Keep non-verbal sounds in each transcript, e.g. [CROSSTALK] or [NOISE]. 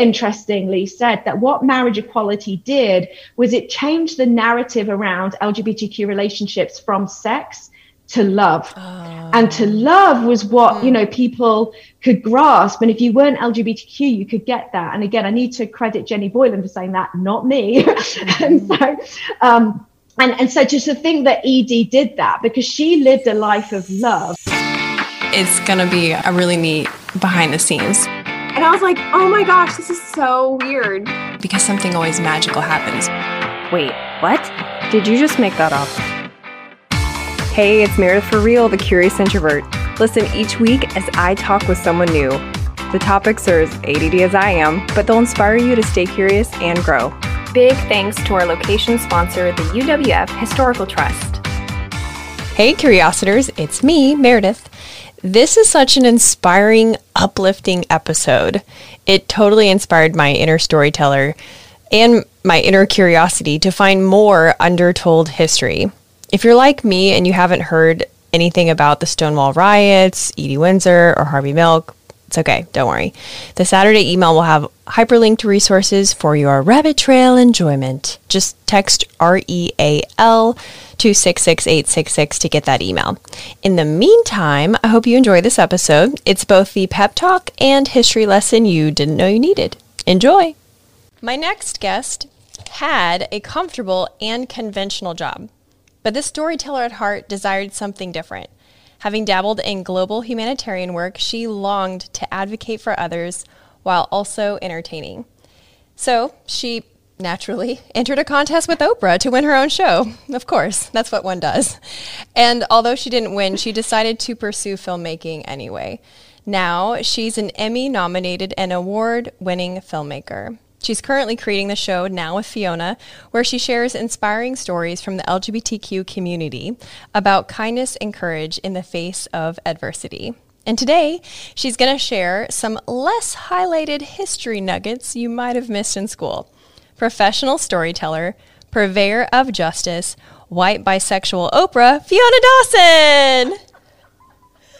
interestingly said that what marriage equality did was it changed the narrative around LGBTQ relationships from sex to love. Oh. And to love was what, you know, people could grasp. And if you weren't LGBTQ, you could get that. And again, I need to credit Jenny Boylan for saying that, not me. Mm. [LAUGHS] and so, um, and, and so just to think that Edie did that because she lived a life of love. It's going to be a really neat behind the scenes. And I was like, oh my gosh, this is so weird. Because something always magical happens. Wait, what? Did you just make that up? Hey, it's Meredith for Real, the Curious Introvert. Listen each week as I talk with someone new. The topics are as ADD as I am, but they'll inspire you to stay curious and grow. Big thanks to our location sponsor, the UWF Historical Trust. Hey, Curiositors, it's me, Meredith. This is such an inspiring, uplifting episode. It totally inspired my inner storyteller and my inner curiosity to find more undertold history. If you're like me and you haven't heard anything about the Stonewall riots, Edie Windsor, or Harvey Milk, it's okay, don't worry. The Saturday email will have hyperlinked resources for your rabbit trail enjoyment. Just text REAL to 66866 to get that email. In the meantime, I hope you enjoy this episode. It's both the pep talk and history lesson you didn't know you needed. Enjoy! My next guest had a comfortable and conventional job, but this storyteller at heart desired something different. Having dabbled in global humanitarian work, she longed to advocate for others while also entertaining. So she naturally [LAUGHS] entered a contest with Oprah to win her own show. Of course, that's what one does. And although she didn't win, she decided to pursue filmmaking anyway. Now she's an Emmy nominated and award winning filmmaker. She's currently creating the show Now with Fiona, where she shares inspiring stories from the LGBTQ community about kindness and courage in the face of adversity. And today, she's going to share some less highlighted history nuggets you might have missed in school. Professional storyteller, purveyor of justice, white bisexual Oprah, Fiona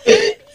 Dawson. [LAUGHS]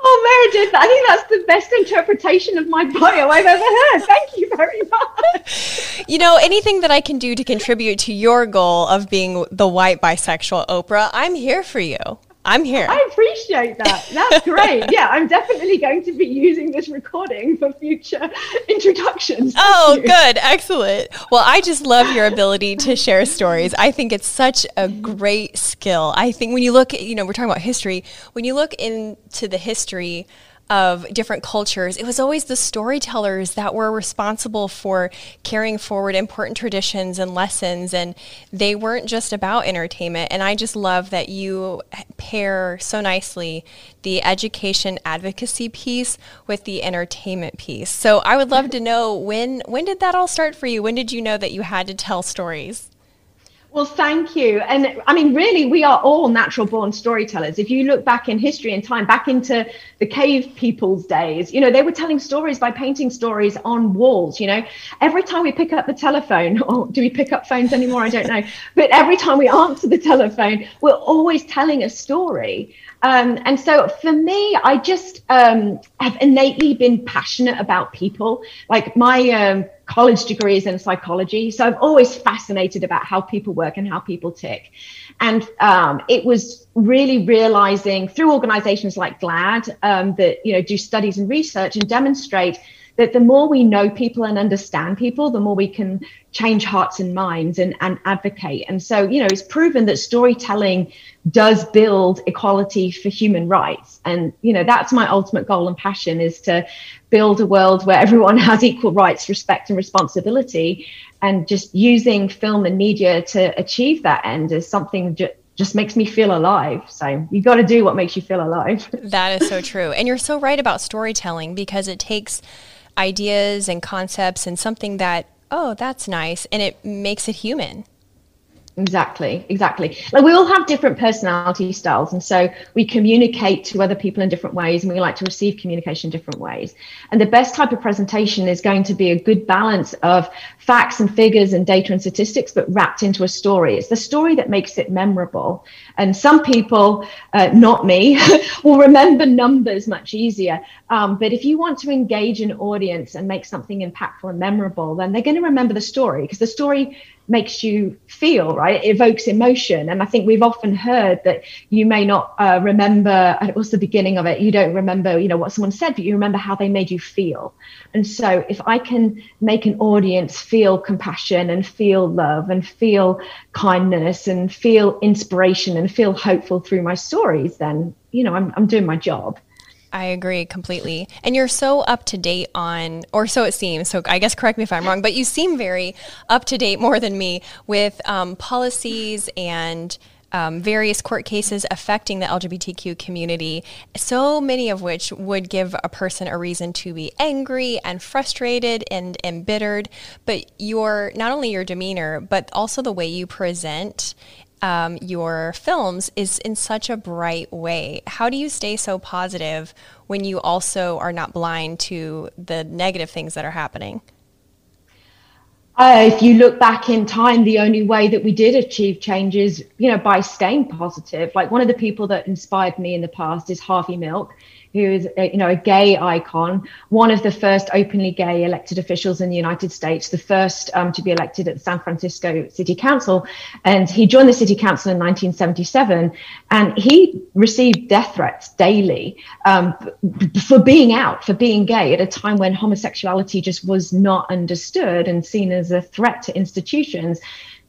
Oh, Meredith, I think that's the best interpretation of my bio I've ever heard. Thank you very much. You know, anything that I can do to contribute to your goal of being the white bisexual Oprah, I'm here for you. I'm here. I appreciate that. That's [LAUGHS] great. yeah, I'm definitely going to be using this recording for future [LAUGHS] introductions. Oh, you. good. Excellent. Well, I just love your [LAUGHS] ability to share stories. I think it's such a great skill. I think when you look, at, you know, we're talking about history, when you look into the history of different cultures, it was always the storytellers that were responsible for carrying forward important traditions and lessons. And they weren't just about entertainment. And I just love that you pair so nicely the education advocacy piece with the entertainment piece. So I would love to know when when did that all start for you? When did you know that you had to tell stories? Well, thank you. And I mean, really, we are all natural born storytellers. If you look back in history and time, back into the cave people's days, you know, they were telling stories by painting stories on walls. You know, every time we pick up the telephone, [LAUGHS] or do we pick up phones anymore? I don't know. But every time we answer the telephone, we're always telling a story. Um, and so for me, I just um, have innately been passionate about people. Like my um, college degree is in psychology. So I've always fascinated about how people work and how people tick. And um, it was really realizing through organizations like GLAAD um, that, you know, do studies and research and demonstrate that the more we know people and understand people, the more we can change hearts and minds and, and advocate. And so, you know, it's proven that storytelling does build equality for human rights. And, you know, that's my ultimate goal and passion is to build a world where everyone [LAUGHS] has equal rights, respect, and responsibility. And just using film and media to achieve that end is something ju- just makes me feel alive. So you got to do what makes you feel alive. [LAUGHS] that is so true. And you're so right about storytelling because it takes ideas and concepts and something that, oh, that's nice, and it makes it human. Exactly, exactly. Like we all have different personality styles, and so we communicate to other people in different ways, and we like to receive communication in different ways. And the best type of presentation is going to be a good balance of facts and figures and data and statistics, but wrapped into a story. It's the story that makes it memorable. And some people, uh, not me, [LAUGHS] will remember numbers much easier. Um, but if you want to engage an audience and make something impactful and memorable, then they're going to remember the story because the story makes you feel right? It evokes emotion. And i think we've often heard that you may not uh, remember what's the beginning of it you don't remember you know what someone said but you remember how they made you feel. And so if i can make an audience feel compassion and feel love and feel kindness and feel inspiration and feel hopeful through my stories then you know i'm, I'm doing my job I agree completely. And you're so up to date on, or so it seems. So I guess correct me if I'm wrong, but you seem very up to date more than me with um, policies and um, various court cases affecting the LGBTQ community, so many of which would give a person a reason to be angry and frustrated and embittered. But your not only your demeanor, but also the way you present um, your films is in such a bright way. How do you stay so positive when you also are not blind to the negative things that are happening? Uh, if you look back in time, the only way that we did achieve change is, you know, by staying positive. Like one of the people that inspired me in the past is Harvey Milk who is a, you know a gay icon, one of the first openly gay elected officials in the United States, the first um, to be elected at San Francisco City Council, and he joined the City Council in 1977, and he received death threats daily um, for being out, for being gay at a time when homosexuality just was not understood and seen as a threat to institutions.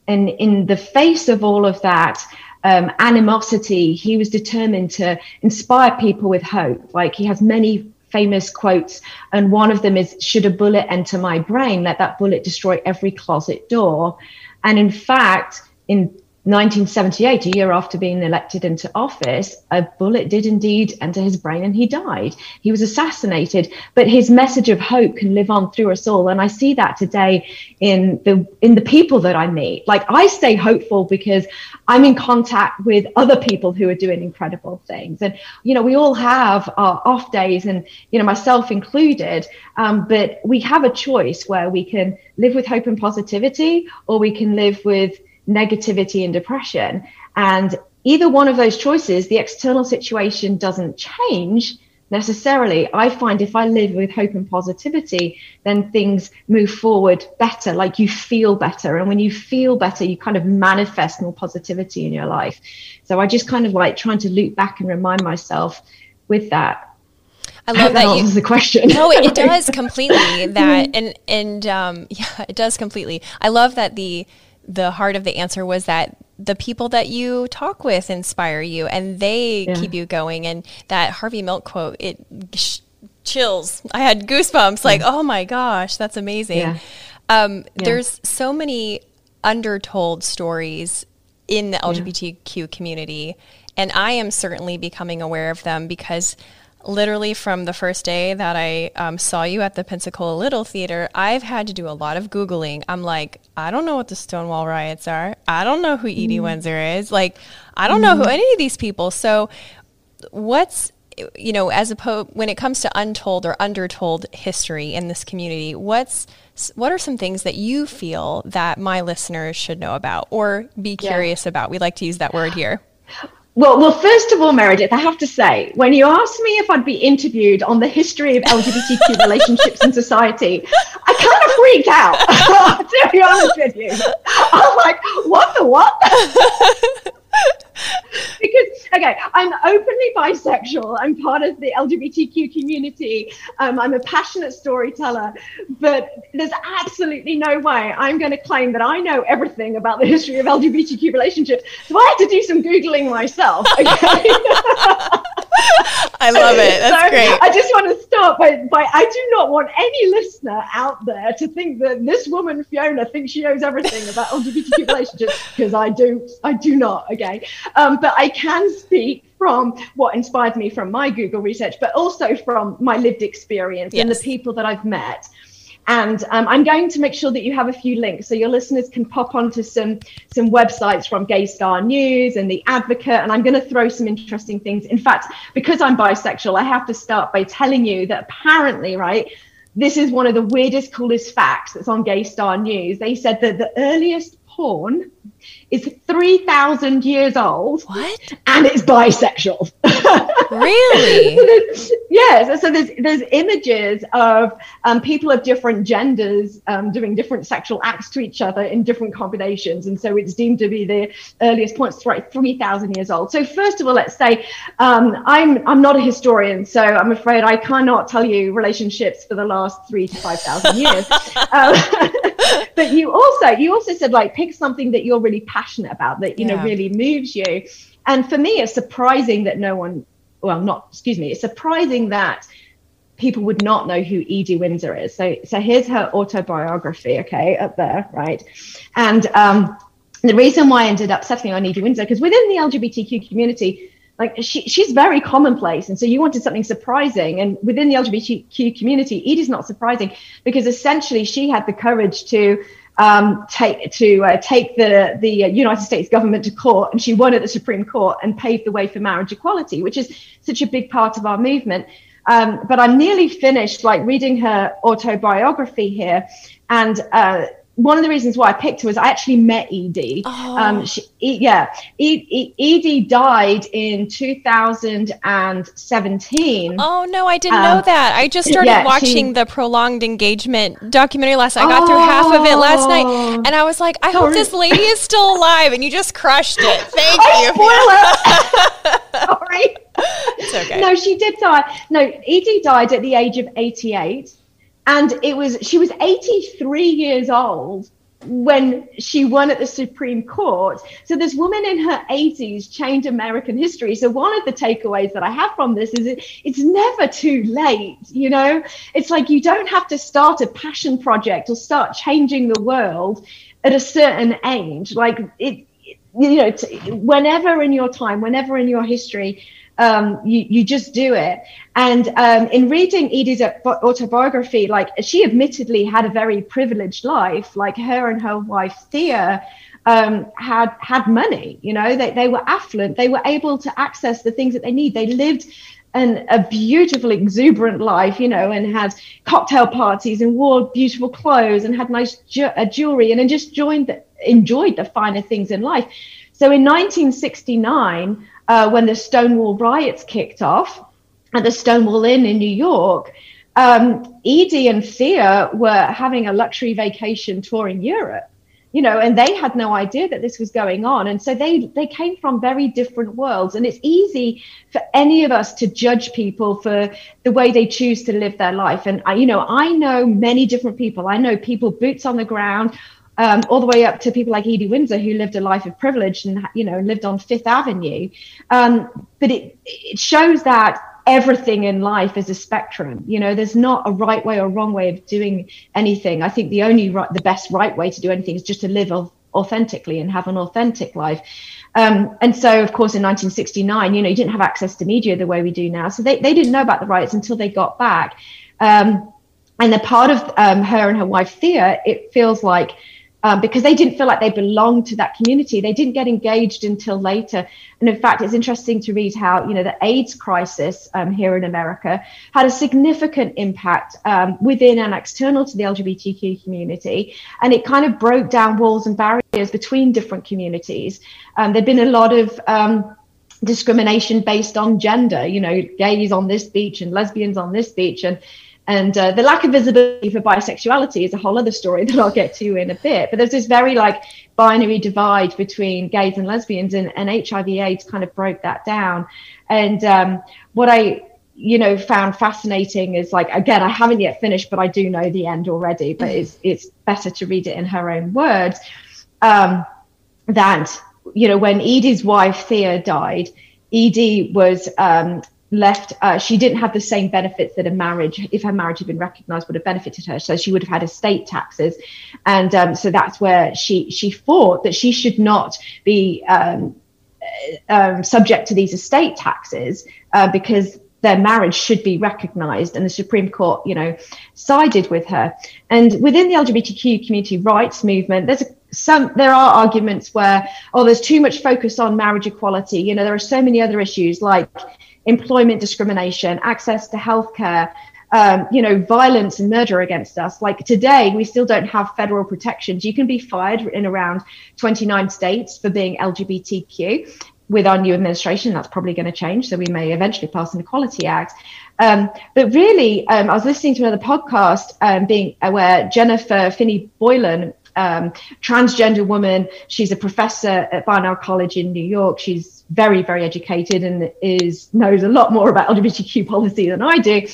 And in the face of all of that, um, animosity. He was determined to inspire people with hope. Like he has many famous quotes, and one of them is Should a bullet enter my brain, let that bullet destroy every closet door. And in fact, in 1978, a year after being elected into office, a bullet did indeed enter his brain and he died. He was assassinated, but his message of hope can live on through us all. And I see that today in the in the people that I meet. Like I stay hopeful because I'm in contact with other people who are doing incredible things. And you know, we all have our off days, and you know, myself included. Um, but we have a choice where we can live with hope and positivity, or we can live with negativity and depression. And either one of those choices, the external situation doesn't change necessarily. I find if I live with hope and positivity, then things move forward better, like you feel better. And when you feel better, you kind of manifest more positivity in your life. So I just kind of like trying to loop back and remind myself with that. I love that, that you, the question. No, it, it [LAUGHS] does completely. That and and um, [LAUGHS] yeah, it does completely. I love that the the heart of the answer was that the people that you talk with inspire you and they yeah. keep you going. And that Harvey Milk quote, it sh- chills. I had goosebumps like, oh my gosh, that's amazing. Yeah. Um, there's so many undertold stories in the LGBTQ community. And I am certainly becoming aware of them because literally from the first day that I um, saw you at the Pensacola Little Theater, I've had to do a lot of Googling. I'm like, I don't know what the Stonewall riots are. I don't know who Edie mm. Windsor is. Like, I don't mm. know who mm-hmm. any of these people. So, what's you know, as opposed when it comes to untold or undertold history in this community, what's what are some things that you feel that my listeners should know about or be curious yeah. about? We like to use that word here. [SIGHS] Well, well, first of all, Meredith, I have to say, when you asked me if I'd be interviewed on the history of LGBTQ [LAUGHS] relationships in society, I kind of freaked out. [LAUGHS] to be honest with you, I was like, "What the what?" [LAUGHS] [LAUGHS] because okay, I'm openly bisexual. I'm part of the LGBTQ community. Um, I'm a passionate storyteller, but there's absolutely no way I'm going to claim that I know everything about the history of LGBTQ relationships. So I had to do some googling myself. Okay. [LAUGHS] [LAUGHS] I love it. That's so great. I just want to start by, by I do not want any listener out there to think that this woman Fiona thinks she knows everything about [LAUGHS] LGBTQ relationships because I do I do not. Okay, um, but I can speak from what inspired me from my Google research, but also from my lived experience yes. and the people that I've met. And um, I'm going to make sure that you have a few links so your listeners can pop onto some some websites from Gay Star News and The Advocate. And I'm going to throw some interesting things. In fact, because I'm bisexual, I have to start by telling you that apparently, right, this is one of the weirdest, coolest facts that's on Gay Star News. They said that the earliest porn is 3,000 years old. What? And it's bisexual. really? [LAUGHS] so yes. So there's, there's images of um, people of different genders um, doing different sexual acts to each other in different combinations. And so it's deemed to be the earliest point, it's right, 3,000 years old. So first of all, let's say um, I'm, I'm not a historian, so I'm afraid I cannot tell you relationships for the last three to 5,000 years. [LAUGHS] [LAUGHS] [LAUGHS] But you also, you also said like, pick something that you're really passionate about, that, you yeah. know, really moves you. And for me, it's surprising that no one, well, not, excuse me, it's surprising that people would not know who Edie Windsor is. So, so here's her autobiography, okay, up there, right? And um, the reason why I ended up settling on Edie Windsor, because within the LGBTQ community, like she, she's very commonplace. And so you wanted something surprising. And within the LGBTQ community, Edie's not surprising because essentially she had the courage to um, take to uh, take the the United States government to court, and she won at the Supreme Court and paved the way for marriage equality, which is such a big part of our movement. Um, but I'm nearly finished, like reading her autobiography here, and uh, one of the reasons why I picked her was I actually met Edie. Oh. Um, she, yeah, Edie died in 2017. Oh no, I didn't um, know that. I just started yeah, watching she, the prolonged engagement documentary last night. I got oh, through half of it last night, oh. and I was like, I sorry. hope this lady is still alive. And you just crushed it. [LAUGHS] Thank you. [LAUGHS] sorry. It's okay. No, she did die. No, Edie died at the age of 88 and it was she was 83 years old when she won at the Supreme Court. So this woman in her 80s changed American history. So one of the takeaways that I have from this is it, it's never too late. You know, it's like you don't have to start a passion project or start changing the world at a certain age. Like it, you know, whenever in your time, whenever in your history, um, you, you just do it. And um, in reading Edie's autobiography, like she admittedly had a very privileged life, like her and her wife Thea um, had had money. You know, they, they were affluent. They were able to access the things that they need. They lived an, a beautiful, exuberant life, you know, and had cocktail parties and wore beautiful clothes and had nice ju- uh, jewelry and then just joined the, enjoyed the finer things in life. So in 1969, uh, when the Stonewall riots kicked off at the Stonewall Inn in New York, um, Edie and Thea were having a luxury vacation touring Europe, you know, and they had no idea that this was going on. And so they they came from very different worlds. And it's easy for any of us to judge people for the way they choose to live their life. And I, you know, I know many different people. I know people boots on the ground um, all the way up to people like Edie Windsor, who lived a life of privilege and you know lived on Fifth Avenue. Um, but it it shows that everything in life is a spectrum. You know, there's not a right way or wrong way of doing anything. I think the only right, the best right way to do anything is just to live authentically and have an authentic life. Um, and so, of course, in 1969, you know, you didn't have access to media the way we do now. So they, they didn't know about the riots until they got back. Um, and the part of um, her and her wife, Thea, it feels like um, because they didn't feel like they belonged to that community. They didn't get engaged until later. And in fact, it's interesting to read how, you know, the AIDS crisis um, here in America had a significant impact um, within and external to the LGBTQ community. And it kind of broke down walls and barriers between different communities. Um, there'd been a lot of um, discrimination based on gender, you know, gays on this beach and lesbians on this beach. And and uh, the lack of visibility for bisexuality is a whole other story [LAUGHS] that I'll get to in a bit. But there's this very like binary divide between gays and lesbians, and, and HIV/AIDS kind of broke that down. And um, what I you know found fascinating is like again I haven't yet finished, but I do know the end already. But it's it's better to read it in her own words. Um, that you know when Edie's wife Thea died, Edie was um, left uh, she didn't have the same benefits that a marriage if her marriage had been recognized would have benefited her. So she would have had estate taxes. And um, so that's where she she fought that she should not be um, uh, um, subject to these estate taxes uh, because their marriage should be recognized and the supreme court you know sided with her. And within the lgbtq community rights movement there's a, some there are arguments where oh there's too much focus on marriage equality. You know there are so many other issues like employment discrimination access to healthcare um, you know violence and murder against us like today we still don't have federal protections you can be fired in around 29 states for being lgbtq with our new administration, that's probably going to change. So we may eventually pass an Equality Act. Um, but really, um, I was listening to another podcast um, being uh, where Jennifer Finney Boylan, um, transgender woman, she's a professor at Barnard College in New York. She's very, very educated and is knows a lot more about LGBTQ policy than I do.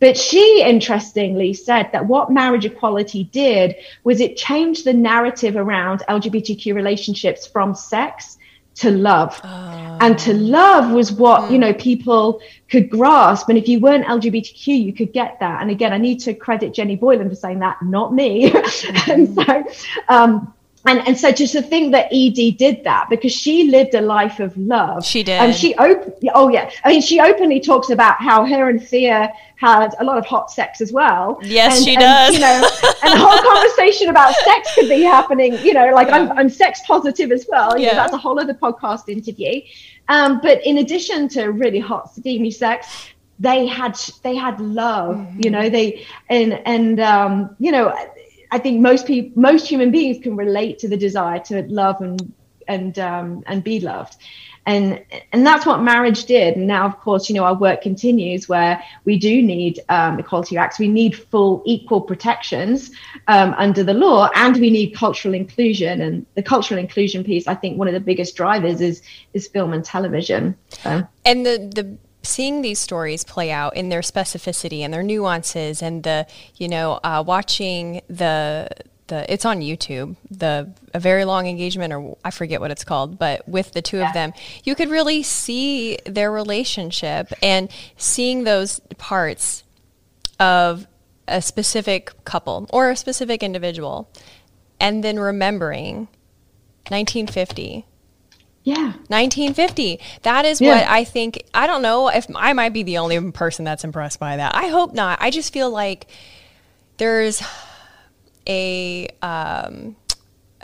But she interestingly said that what marriage equality did was it changed the narrative around LGBTQ relationships from sex to love. Oh. And to love was what, you know, people could grasp. And if you weren't LGBTQ, you could get that. And again, I need to credit Jenny Boylan for saying that, not me. Mm-hmm. [LAUGHS] and so, um, and and so just to think that Edie did that because she lived a life of love. She did. And she open oh yeah. I mean she openly talks about how her and Thea had a lot of hot sex as well. Yes, and, she and, does. You know, [LAUGHS] and the whole conversation about sex could be happening, you know, like yeah. I'm I'm sex positive as well. You yeah. know, that's a whole other podcast interview. Um, but in addition to really hot, steamy sex, they had they had love, mm-hmm. you know, they and and um, you know I think most people, most human beings can relate to the desire to love and and um, and be loved, and and that's what marriage did. And now, of course, you know our work continues where we do need um, equality acts. We need full equal protections um, under the law, and we need cultural inclusion. And the cultural inclusion piece, I think, one of the biggest drivers is is film and television. So. And the the seeing these stories play out in their specificity and their nuances and the you know uh, watching the the it's on YouTube the a very long engagement or I forget what it's called but with the two yeah. of them you could really see their relationship and seeing those parts of a specific couple or a specific individual and then remembering 1950 yeah. 1950. That is yeah. what I think. I don't know if I might be the only person that's impressed by that. I hope not. I just feel like there's a um,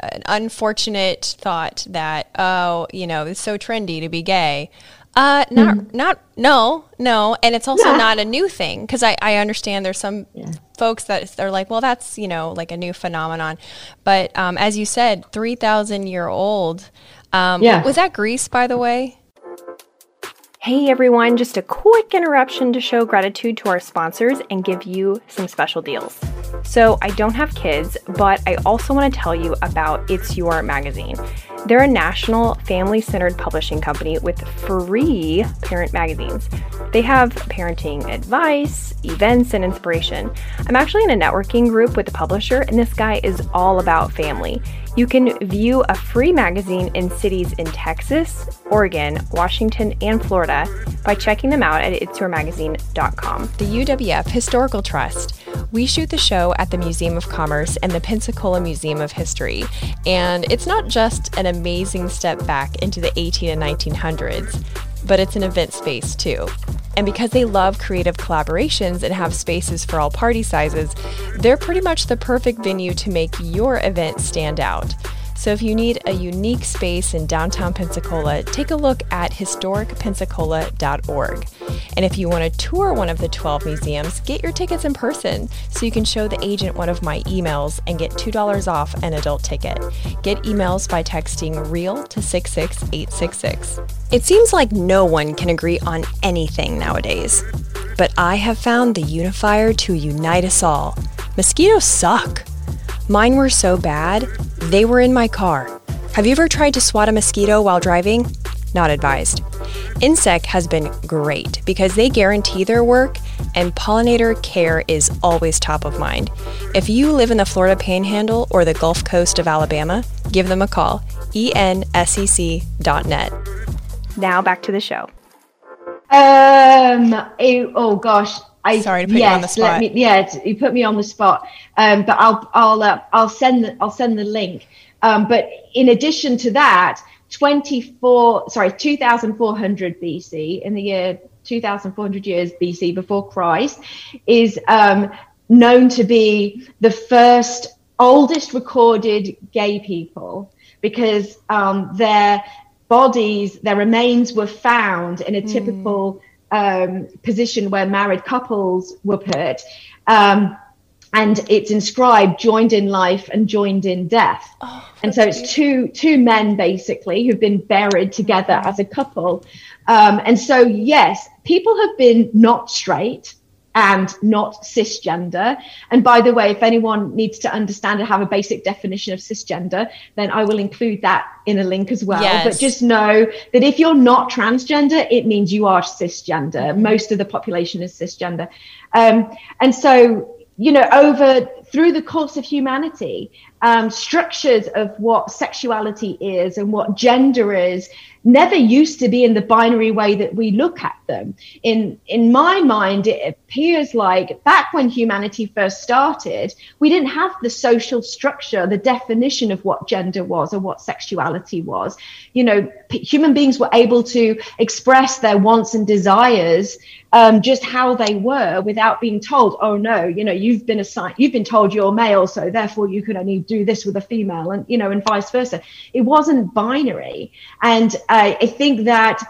an unfortunate thought that oh, you know, it's so trendy to be gay. Uh, not, mm-hmm. not, no, no, and it's also yeah. not a new thing because I, I understand there's some yeah. folks that they're like, well, that's you know like a new phenomenon, but um, as you said, three thousand year old. Um, yeah. Was that Greece, by the way? Hey everyone, just a quick interruption to show gratitude to our sponsors and give you some special deals. So, I don't have kids, but I also want to tell you about It's Your Magazine. They're a national family centered publishing company with free parent magazines. They have parenting advice, events, and inspiration. I'm actually in a networking group with the publisher, and this guy is all about family. You can view a free magazine in cities in Texas, Oregon, Washington, and Florida by checking them out at itsyourmagazine.com. The UWF Historical Trust. We shoot the show at the Museum of Commerce and the Pensacola Museum of History, and it's not just an amazing step back into the 18 and 1900s, but it's an event space too. And because they love creative collaborations and have spaces for all party sizes, they're pretty much the perfect venue to make your event stand out. So if you need a unique space in downtown Pensacola, take a look at historicpensacola.org. And if you want to tour one of the 12 museums, get your tickets in person so you can show the agent one of my emails and get $2 off an adult ticket. Get emails by texting REAL to 66866. It seems like no one can agree on anything nowadays. But I have found the unifier to unite us all. Mosquitoes suck. Mine were so bad, they were in my car. Have you ever tried to swat a mosquito while driving? Not advised. Ensec has been great because they guarantee their work and pollinator care is always top of mind. If you live in the Florida Panhandle or the Gulf Coast of Alabama, give them a call. ensec.net. Now back to the show. Um. Oh gosh. I, Sorry to put yes, you on the spot. Me, yeah, you put me on the spot. Um, but I'll I'll uh, I'll send the, I'll send the link. Um, but in addition to that, 24 sorry 2400 BC in the year 2,400 years BC before Christ, is um, known to be the first oldest recorded gay people because um, their bodies, their remains were found in a hmm. typical mm. Um, position where married couples were put. Um, and it's inscribed joined in life and joined in death. Oh, and so it's two two men basically who've been buried together as a couple. Um, and so yes, people have been not straight and not cisgender. And by the way, if anyone needs to understand and have a basic definition of cisgender, then I will include that in a link as well. Yes. But just know that if you're not transgender, it means you are cisgender. Most of the population is cisgender. Um, and so, you know, over through the course of humanity, um, structures of what sexuality is and what gender is never used to be in the binary way that we look at them. In in my mind, it appears like back when humanity first started, we didn't have the social structure, the definition of what gender was or what sexuality was. You know, p- human beings were able to express their wants and desires um, just how they were without being told, oh no, you know, you've been assigned, you've been told you're male, so therefore you could only do this with a female, and you know, and vice versa. It wasn't binary, and I, I think that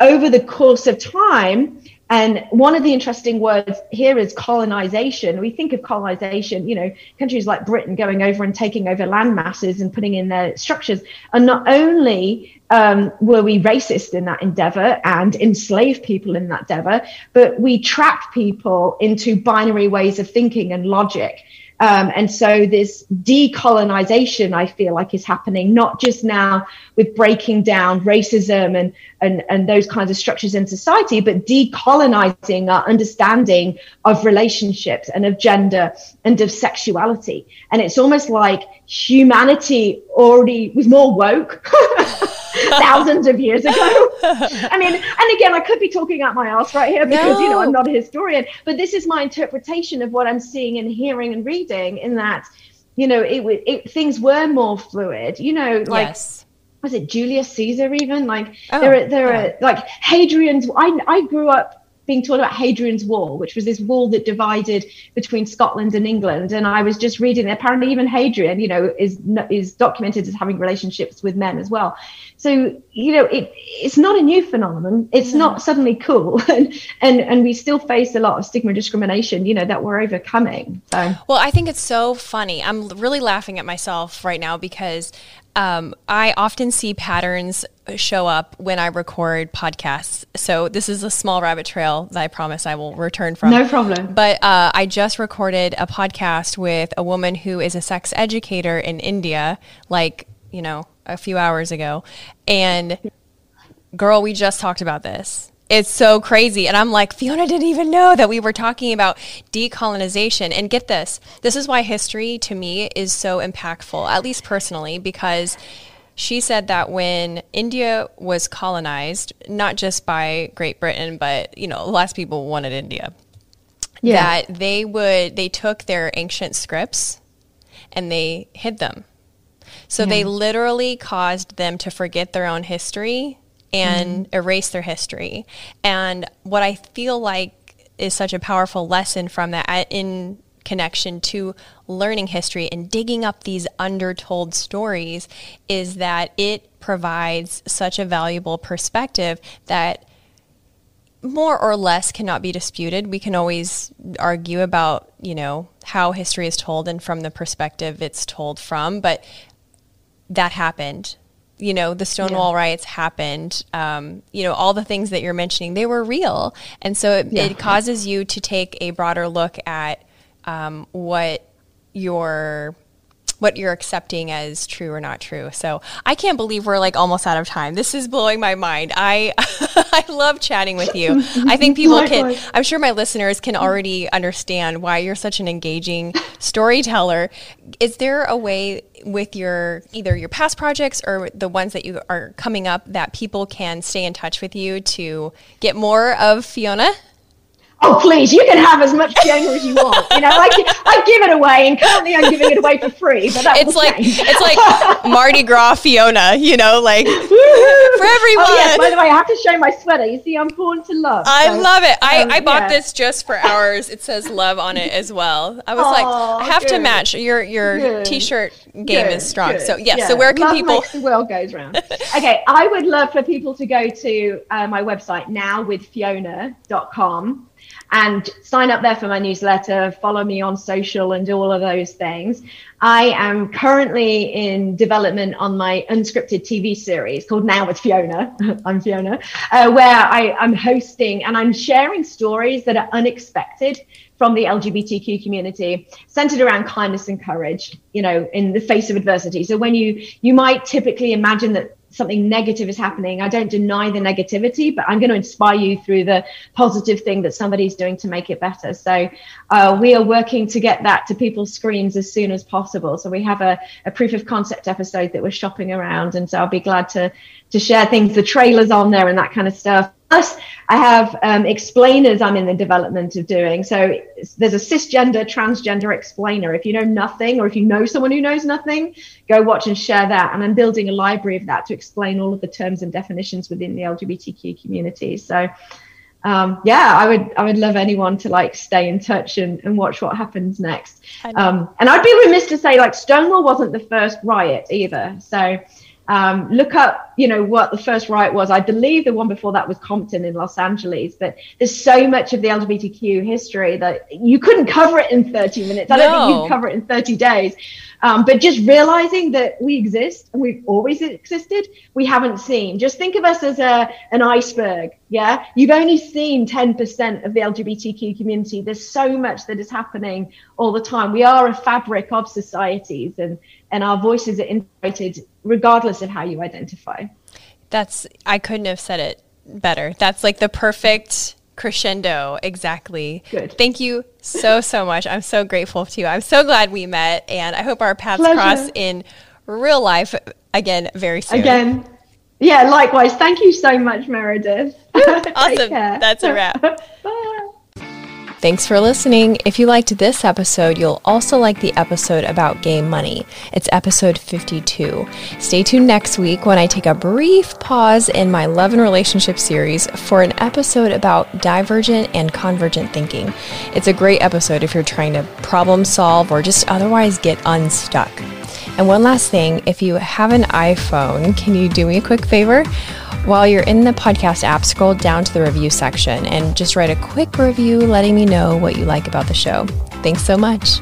over the course of time, and one of the interesting words here is colonization. We think of colonization, you know, countries like Britain going over and taking over land masses and putting in their structures. And not only um, were we racist in that endeavor and enslaved people in that endeavor, but we trapped people into binary ways of thinking and logic. Um, and so this decolonization, I feel like, is happening not just now with breaking down racism and, and, and those kinds of structures in society, but decolonizing our understanding of relationships and of gender and of sexuality. And it's almost like humanity already was more woke. [LAUGHS] thousands of years ago. I mean, and again, I could be talking out my ass right here because, no. you know, I'm not a historian, but this is my interpretation of what I'm seeing and hearing and reading in that, you know, it, it things were more fluid, you know, like. Yes was it Julius Caesar even like oh, there are there yeah. are like Hadrian's I I grew up being taught about Hadrian's Wall, which was this wall that divided between Scotland and England. And I was just reading, apparently even Hadrian, you know, is is documented as having relationships with men as well. So you know, it it's not a new phenomenon. It's no. not suddenly cool, [LAUGHS] and and and we still face a lot of stigma and discrimination, you know, that we're overcoming. So well, I think it's so funny. I'm really laughing at myself right now because um, I often see patterns show up when I record podcasts. So this is a small rabbit trail that I promise I will return from. No problem. But uh, I just recorded a podcast with a woman who is a sex educator in India, like, you know, a few hours ago. And girl, we just talked about this. It's so crazy. And I'm like, Fiona didn't even know that we were talking about decolonization. And get this this is why history to me is so impactful, at least personally, because she said that when India was colonized, not just by Great Britain, but you know, lots of people wanted India. Yeah. That they would they took their ancient scripts and they hid them. So yeah. they literally caused them to forget their own history and mm-hmm. erase their history. And what I feel like is such a powerful lesson from that in connection to learning history and digging up these undertold stories is that it provides such a valuable perspective that more or less cannot be disputed. We can always argue about, you know, how history is told and from the perspective it's told from, but that happened you know the stonewall yeah. riots happened um, you know all the things that you're mentioning they were real and so it, yeah. it causes you to take a broader look at um, what your what you're accepting as true or not true. So I can't believe we're like almost out of time. This is blowing my mind. I [LAUGHS] I love chatting with you. I think people [LAUGHS] can I'm sure my listeners can already understand why you're such an engaging [LAUGHS] storyteller. Is there a way with your either your past projects or the ones that you are coming up that people can stay in touch with you to get more of Fiona? Oh please you can have as much Fiona as you want you know I, I give it away and currently I'm giving it away for free but it's like change. it's like Mardi Gras Fiona you know like for everyone oh, yes. by the way I have to show my sweater you see I'm born to love I so, love it I, um, I bought yeah. this just for ours it says love on it as well I was oh, like I have good. to match your your good. t-shirt game good. is strong. So yeah, yeah, so where can love people the world goes round. [LAUGHS] Okay I would love for people to go to uh, my website now with fiona.com and sign up there for my newsletter, follow me on social, and do all of those things. I am currently in development on my unscripted TV series called Now with Fiona. [LAUGHS] I'm Fiona, uh, where I, I'm hosting and I'm sharing stories that are unexpected from the LGBTQ community, centered around kindness and courage, you know, in the face of adversity. So when you you might typically imagine that something negative is happening, I don't deny the negativity, but I'm going to inspire you through the positive thing that somebody's doing to make it better. So uh, we are working to get that to people's screens as soon as possible. So we have a, a proof of concept episode that we're shopping around, and so I'll be glad to to share things, the trailers on there and that kind of stuff. Plus, I have um, explainers I'm in the development of doing. So there's a cisgender, transgender explainer. If you know nothing, or if you know someone who knows nothing, go watch and share that. And I'm building a library of that to explain all of the terms and definitions within the LGBTQ community. So um, yeah, I would I would love anyone to like stay in touch and, and watch what happens next. Um, and I'd be remiss to say like Stonewall wasn't the first riot either. So um, look up, you know, what the first riot was. I believe the one before that was Compton in Los Angeles. But there's so much of the LGBTQ history that you couldn't cover it in 30 minutes. I don't think you could cover it in 30 days. Um, but just realizing that we exist and we've always existed, we haven't seen. Just think of us as a an iceberg. Yeah, you've only seen 10% of the LGBTQ community. There's so much that is happening all the time. We are a fabric of societies, and and our voices are integrated regardless of how you identify. That's I couldn't have said it better. That's like the perfect crescendo exactly. Good. thank you so so much. I'm so grateful to you. I'm so glad we met and i hope our paths Pleasure. cross in real life again very soon. Again. Yeah likewise. Thank you so much meredith. [LAUGHS] Awesome. that's a wrap. [LAUGHS] Bye Thanks for listening. If you liked this episode, you'll also like the episode about gay money. It's episode 52. Stay tuned next week when I take a brief pause in my love and relationship series for an episode about divergent and convergent thinking. It's a great episode if you're trying to problem solve or just otherwise get unstuck. And one last thing if you have an iPhone, can you do me a quick favor? While you're in the podcast app, scroll down to the review section and just write a quick review letting me know what you like about the show. Thanks so much.